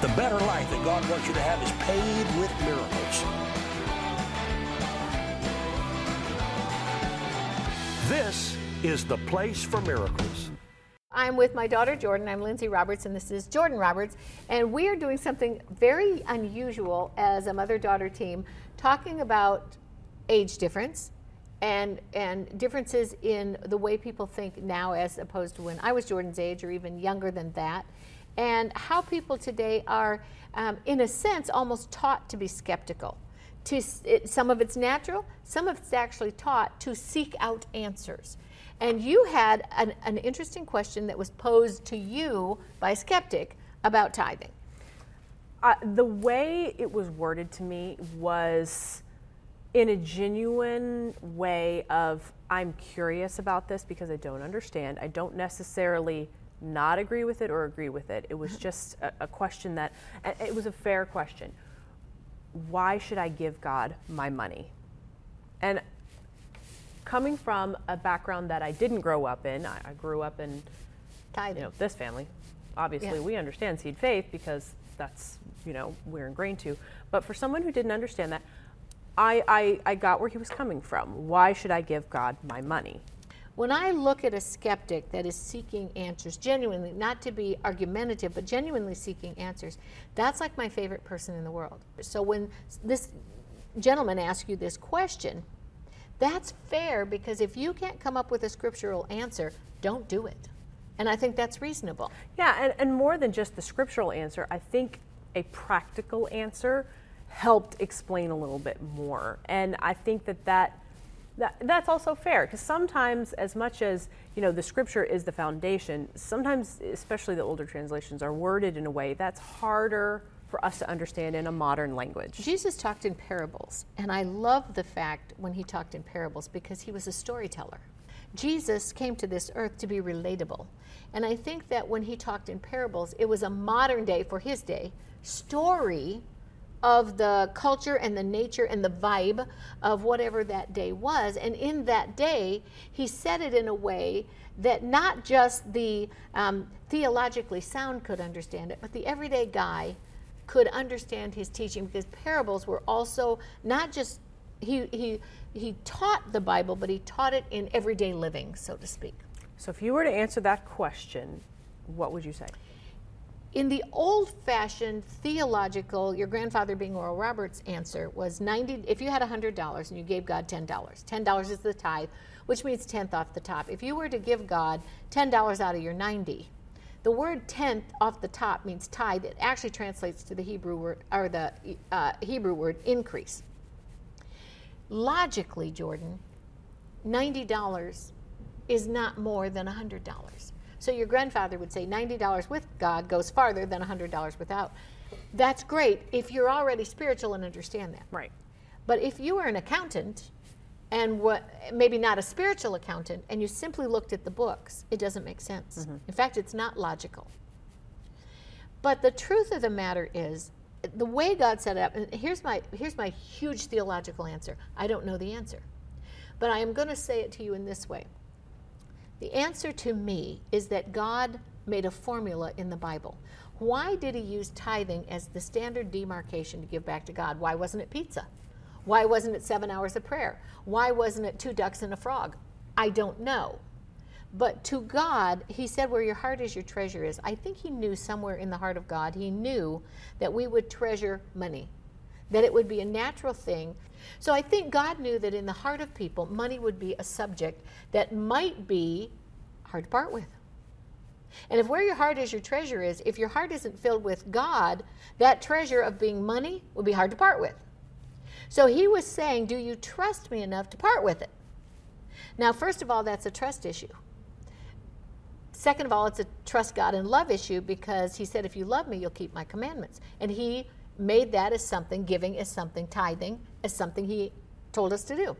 The better life that God wants you to have is paid with miracles. This is the place for miracles. I'm with my daughter Jordan. I'm Lindsay Roberts, and this is Jordan Roberts. And we are doing something very unusual as a mother daughter team, talking about age difference and, and differences in the way people think now as opposed to when I was Jordan's age or even younger than that, and how people today are, um, in a sense, almost taught to be skeptical. To, it, some of it's natural, some of it's actually taught to seek out answers. And you had an, an interesting question that was posed to you by a skeptic about tithing. Uh, the way it was worded to me was in a genuine way of I'm curious about this because I don't understand. I don't necessarily not agree with it or agree with it. It was mm-hmm. just a, a question that it was a fair question. Why should I give God my money? And coming from a background that I didn't grow up in, I, I grew up in Tithing. you know this family. Obviously, Yeah. we understand seed faith because that's you know we're ingrained to. But for someone who didn't understand that, I, I, I got where he was coming from. Why should I give God my money? When I look at a skeptic that is seeking answers, genuinely, not to be argumentative, but genuinely seeking answers, that's like my favorite person in the world. So when this gentleman asks you this question, that's fair because if you can't come up with a scriptural answer, don't do it. And I think that's reasonable. Yeah, and, and more than just the scriptural answer, I think a practical answer helped explain a little bit more. And I think that that, that that's also fair because sometimes, as much as you know, the scripture is the foundation. Sometimes, especially the older translations, are worded in a way that's harder for us to understand in a modern language. Jesus talked in parables, and I love the fact when he talked in parables because he was a storyteller. Jesus came to this earth to be relatable. And I think that when he talked in parables, it was a modern day, for his day, story of the culture and the nature and the vibe of whatever that day was. And in that day, he said it in a way that not just the um, theologically sound could understand it, but the everyday guy could understand his teaching because parables were also not just he he he taught the Bible, but he taught it in everyday living, so to speak. So, if you were to answer that question, what would you say? In the old fashioned theological, your grandfather being Oral Roberts answer was 90, if you had $100 and you gave God $10, $10 is the tithe, which means 10th off the top. If you were to give God $10 out of your 90, the word tenth off the top means tithe. It actually translates to the Hebrew word or the uh, Hebrew word increase. Logically, Jordan, ninety dollars is not more than hundred dollars. So your grandfather would say ninety dollars with God goes farther than hundred dollars without. That's great if you're already spiritual and understand that. Right. But if you were an accountant and what maybe not a spiritual accountant and you simply looked at the books, it doesn't make sense. Mm-hmm. In fact, it's not logical. But the truth of the matter is the way God set it up, and here's my here's my huge theological answer. I don't know the answer. But I am going to say it to you in this way. The answer to me is that God made a formula in the Bible. Why did he use tithing as the standard demarcation to give back to God? Why wasn't it pizza? Why wasn't it seven hours of prayer? Why wasn't it two ducks and a frog? I don't know. But to God, he said, Where your heart is, your treasure is. I think he knew somewhere in the heart of God, he knew that we would treasure money, that it would be a natural thing. So I think God knew that in the heart of people, money would be a subject that might be hard to part with. And if where your heart is, your treasure is, if your heart isn't filled with God, that treasure of being money will be hard to part with. So he was saying, Do you trust me enough to part with it? Now, first of all, that's a trust issue. Second of all, it's a trust God and love issue because he said, If you love me, you'll keep my commandments. And he made that as something, giving as something, tithing as something he told us to do.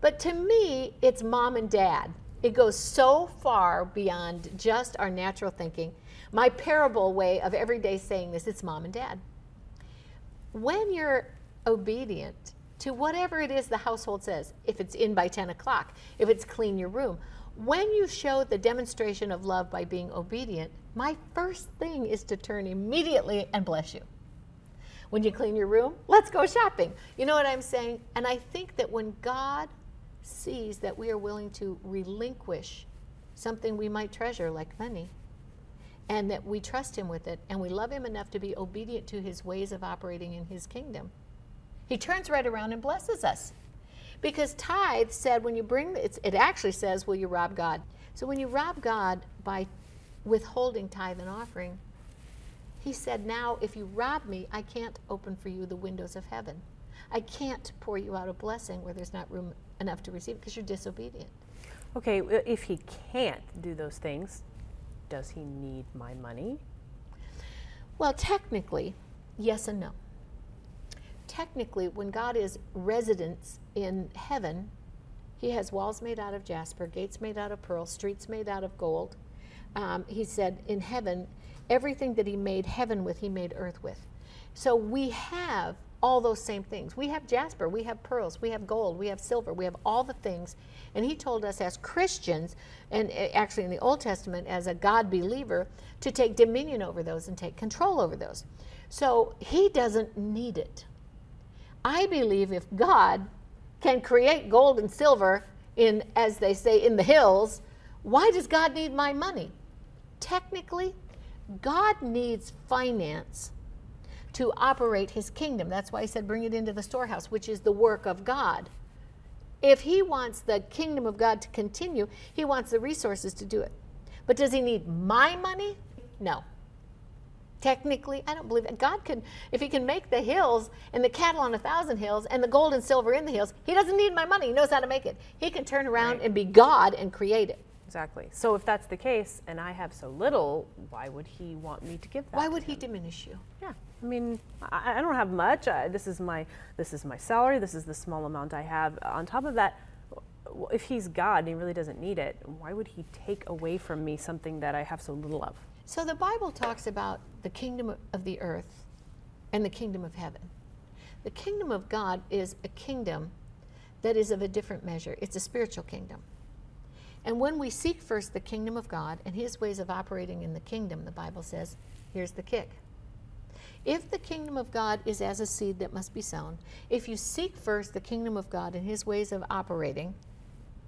But to me, it's mom and dad. It goes so far beyond just our natural thinking. My parable way of every day saying this, it's mom and dad. When you're obedient to whatever it is the household says, if it's in by 10 o'clock, if it's clean your room, when you show the demonstration of love by being obedient, my first thing is to turn immediately and bless you. When you clean your room, let's go shopping. You know what I'm saying? And I think that when God sees that we are willing to relinquish something we might treasure, like money, and that we trust Him with it, and we love Him enough to be obedient to His ways of operating in His kingdom, He turns right around and blesses us. Because tithe said when you bring it actually says, will you rob God? So when you rob God by withholding tithe and offering, he said, Now, if you rob me, I can't open for you the windows of heaven. I can't pour you out a blessing where there's not room enough to receive because you're disobedient. Okay, if he can't do those things, does he need my money? Well, technically, yes and no. Technically, when God is residence in heaven, he has walls made out of jasper, gates made out of pearl, streets made out of gold. Um, he said, in heaven, everything that he made heaven with, he made earth with. So we have all those same things. We have jasper, we have pearls, we have gold, we have silver, we have all the things. And he told us as Christians, and actually in the Old Testament as a God believer, to take dominion over those and take control over those. So he doesn't need it. I believe if God can create gold and silver in, as they say, in the hills, why does God need my money? Technically, God needs finance to operate his kingdom. That's why he said, bring it into the storehouse, which is the work of God. If he wants the kingdom of God to continue, he wants the resources to do it. But does he need my money? No. Technically, I don't believe that. God can, if he can make the hills and the cattle on a thousand hills and the gold and silver in the hills, he doesn't need my money. He knows how to make it. He can turn around right. and be God and create it. Exactly. So if that's the case, and I have so little, why would he want me to give that? Why would he diminish you? Yeah. I mean, I, I don't have much. I, this is my this is my salary. This is the small amount I have. On top of that, if he's God and he really doesn't need it, why would he take away from me something that I have so little of? So the Bible talks about the kingdom of the earth and the kingdom of heaven. The kingdom of God is a kingdom that is of a different measure. It's a spiritual kingdom. And when we seek first the kingdom of God and his ways of operating in the kingdom, the Bible says, here's the kick. If the kingdom of God is as a seed that must be sown, if you seek first the kingdom of God and his ways of operating,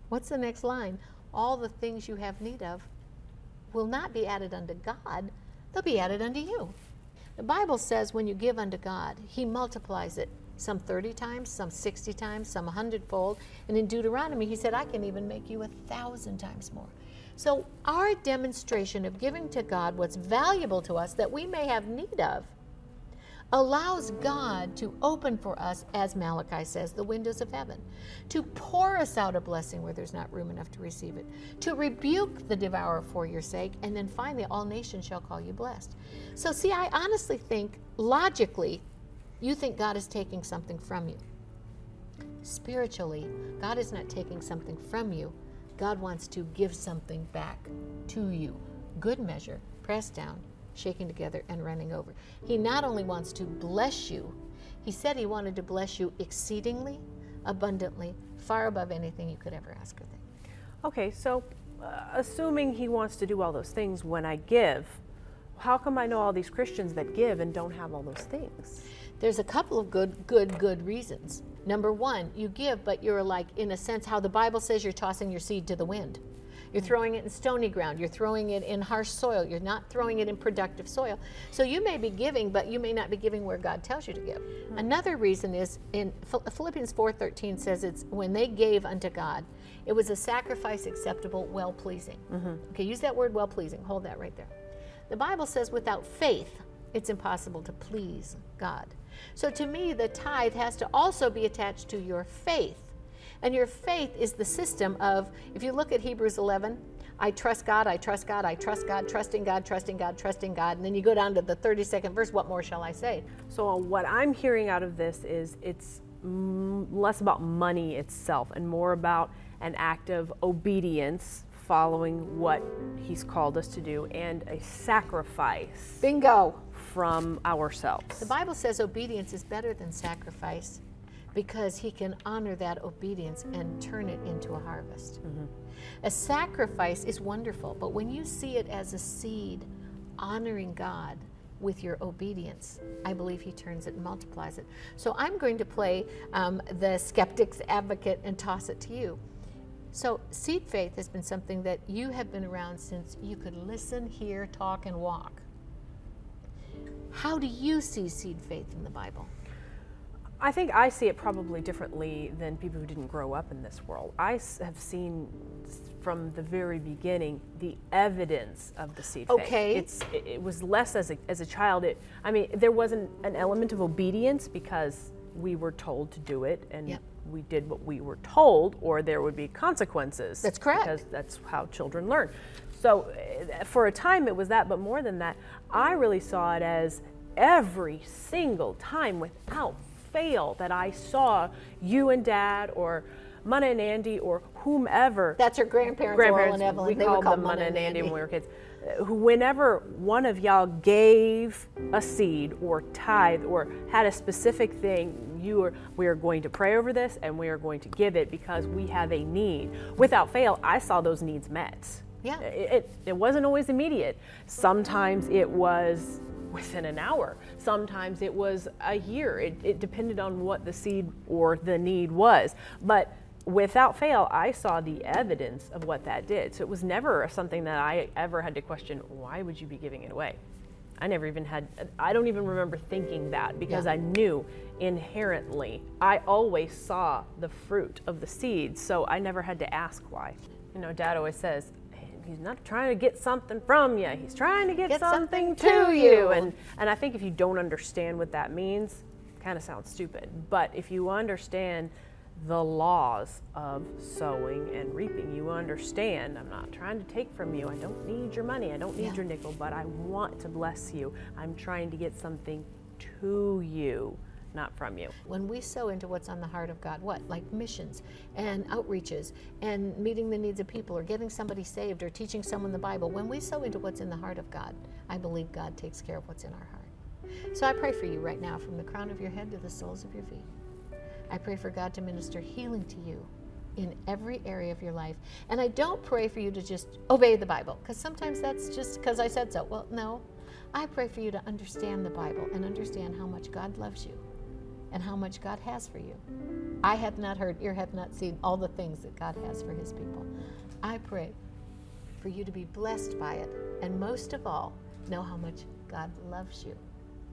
what's the next line? All the things you have need of will not be added unto God, they'll be added unto you. The Bible says when you give unto God, he multiplies it some 30 times, some 60 times, some 100 fold. And in Deuteronomy, he said, I can even make you a thousand times more. So, our demonstration of giving to God what's valuable to us that we may have need of allows God to open for us, as Malachi says, the windows of heaven, to pour us out a blessing where there's not room enough to receive it, to rebuke the devourer for your sake, and then finally, all nations shall call you blessed. So, see, I honestly think logically, you think God is taking something from you. Spiritually, God is not taking something from you. God wants to give something back to you. Good measure, pressed down, shaking together, and running over. He not only wants to bless you, He said He wanted to bless you exceedingly, abundantly, far above anything you could ever ask or think. Okay, so uh, assuming He wants to do all those things when I give, how come I know all these Christians that give and don't have all those things? There's a couple of good, good, good reasons. Number one, you give, but you're like, in a sense, how the Bible says you're tossing your seed to the wind. You're throwing it in stony ground. You're throwing it in harsh soil. You're not throwing it in productive soil. So you may be giving, but you may not be giving where God tells you to give. Mm-hmm. Another reason is in Philippians 4:13 says it's when they gave unto God, it was a sacrifice acceptable, well pleasing. Mm-hmm. Okay, use that word well pleasing. Hold that right there. The Bible says without faith, it's impossible to please God. So to me, the tithe has to also be attached to your faith. And your faith is the system of, if you look at Hebrews 11, I trust God, I trust God, I trust God, trusting God, trusting God, trusting God. And then you go down to the 32nd verse, what more shall I say? So, what I'm hearing out of this is it's less about money itself and more about an act of obedience following what He's called us to do and a sacrifice. Bingo from ourselves. The Bible says obedience is better than sacrifice because he can honor that obedience and turn it into a harvest. Mm-hmm. A sacrifice is wonderful, but when you see it as a seed honoring God with your obedience, I believe He turns it and multiplies it. So I'm going to play um, the skeptic's advocate and toss it to you. So, seed faith has been something that you have been around since you could listen, hear, talk, and walk. How do you see seed faith in the Bible? I think I see it probably differently than people who didn't grow up in this world. I have seen from the very beginning the evidence of the seed faith. Okay. It's it was less as a as a child. It I mean there wasn't an element of obedience because we were told to do it and yep. we did what we were told or there would be consequences. That's correct. Because that's how children learn. So eh, for a time it was that, but more than that, I really saw it as every single time without fail that I saw you and dad or Munna and Andy or whomever. That's her grandparents, grandparents Oral and Evelyn. We they called them Munna and Andy when we were kids. Uh, whenever one of y'all gave a seed or tithe or had a specific thing, you are we are going to pray over this and we are going to give it because we have a need. Without fail, I saw those needs met. Yeah. It, it, it wasn't always immediate. Sometimes it was within an hour. Sometimes it was a year. It, it depended on what the seed or the need was. But without fail, I saw the evidence of what that did. So it was never something that I ever had to question why would you be giving it away? I never even had, I don't even remember thinking that because Yeah. I knew inherently, I always saw the fruit of the seed. So I never had to ask why. You know, dad always says, he's not trying to get something from you. He's trying to get, Get something, something to you. you. And and I think if you don't understand what that means, kind of sounds stupid. But if you understand the laws of sowing and reaping, you understand I'm not trying to take from you. I don't need your money. I don't need Yeah. your nickel, but I want to bless you. I'm trying to get something to you, not from you. When we sow into what's on the heart of God, what? Like missions and outreaches and meeting the needs of people or getting somebody saved or teaching someone the Bible, when we sow into what's in the heart of God, I believe God takes care of what's in our heart. So I pray for you right now from the crown of your head to the soles of your feet. I pray for God to minister healing to you in every area of your life. And I don't pray for you to just obey the Bible, because sometimes that's just because I said so. Well, no. I pray for you to understand the Bible and understand how much God loves you and how much God has for you. I have not heard, ear have not seen all the things that God has for his people. I pray for you to be blessed by it, and most of all, know how much God loves you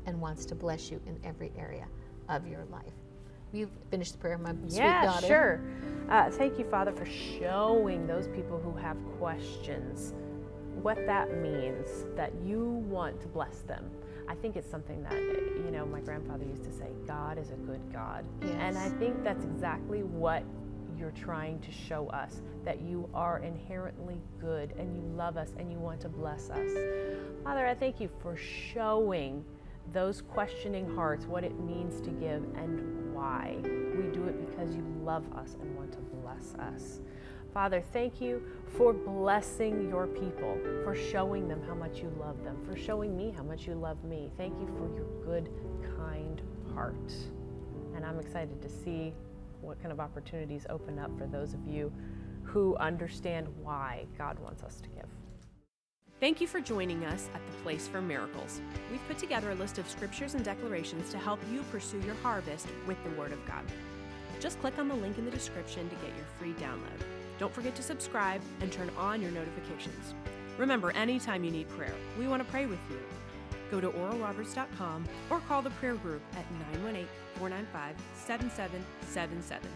and wants to bless you in every area of your life. You've finished the prayer, my sweet yeah, daughter. sure. Uh, thank you, Father, for showing those people who have questions what that means that you want to bless them. I think it's something that, you know, my grandfather used to say, God is a good God. And I think that's exactly what you're trying to show us that you are inherently good and you love us and you want to bless us. Father, I thank you for showing those questioning hearts what it means to give and why. We do it because you love us and want to bless us. Father, thank you for blessing your people, for showing them how much you love them, for showing me how much you love me. Thank you for your good, kind heart. And I'm excited to see what kind of opportunities open up for those of you who understand why God wants us to give. Thank you for joining us at the Place for Miracles. We've put together a list of scriptures and declarations to help you pursue your harvest with the Word of God. Just click on the link in the description to get your free download. Don't forget to subscribe and turn on your notifications. Remember, anytime you need prayer, we want to pray with you. Go to oralroberts.com or call the prayer group at 918 495 7777.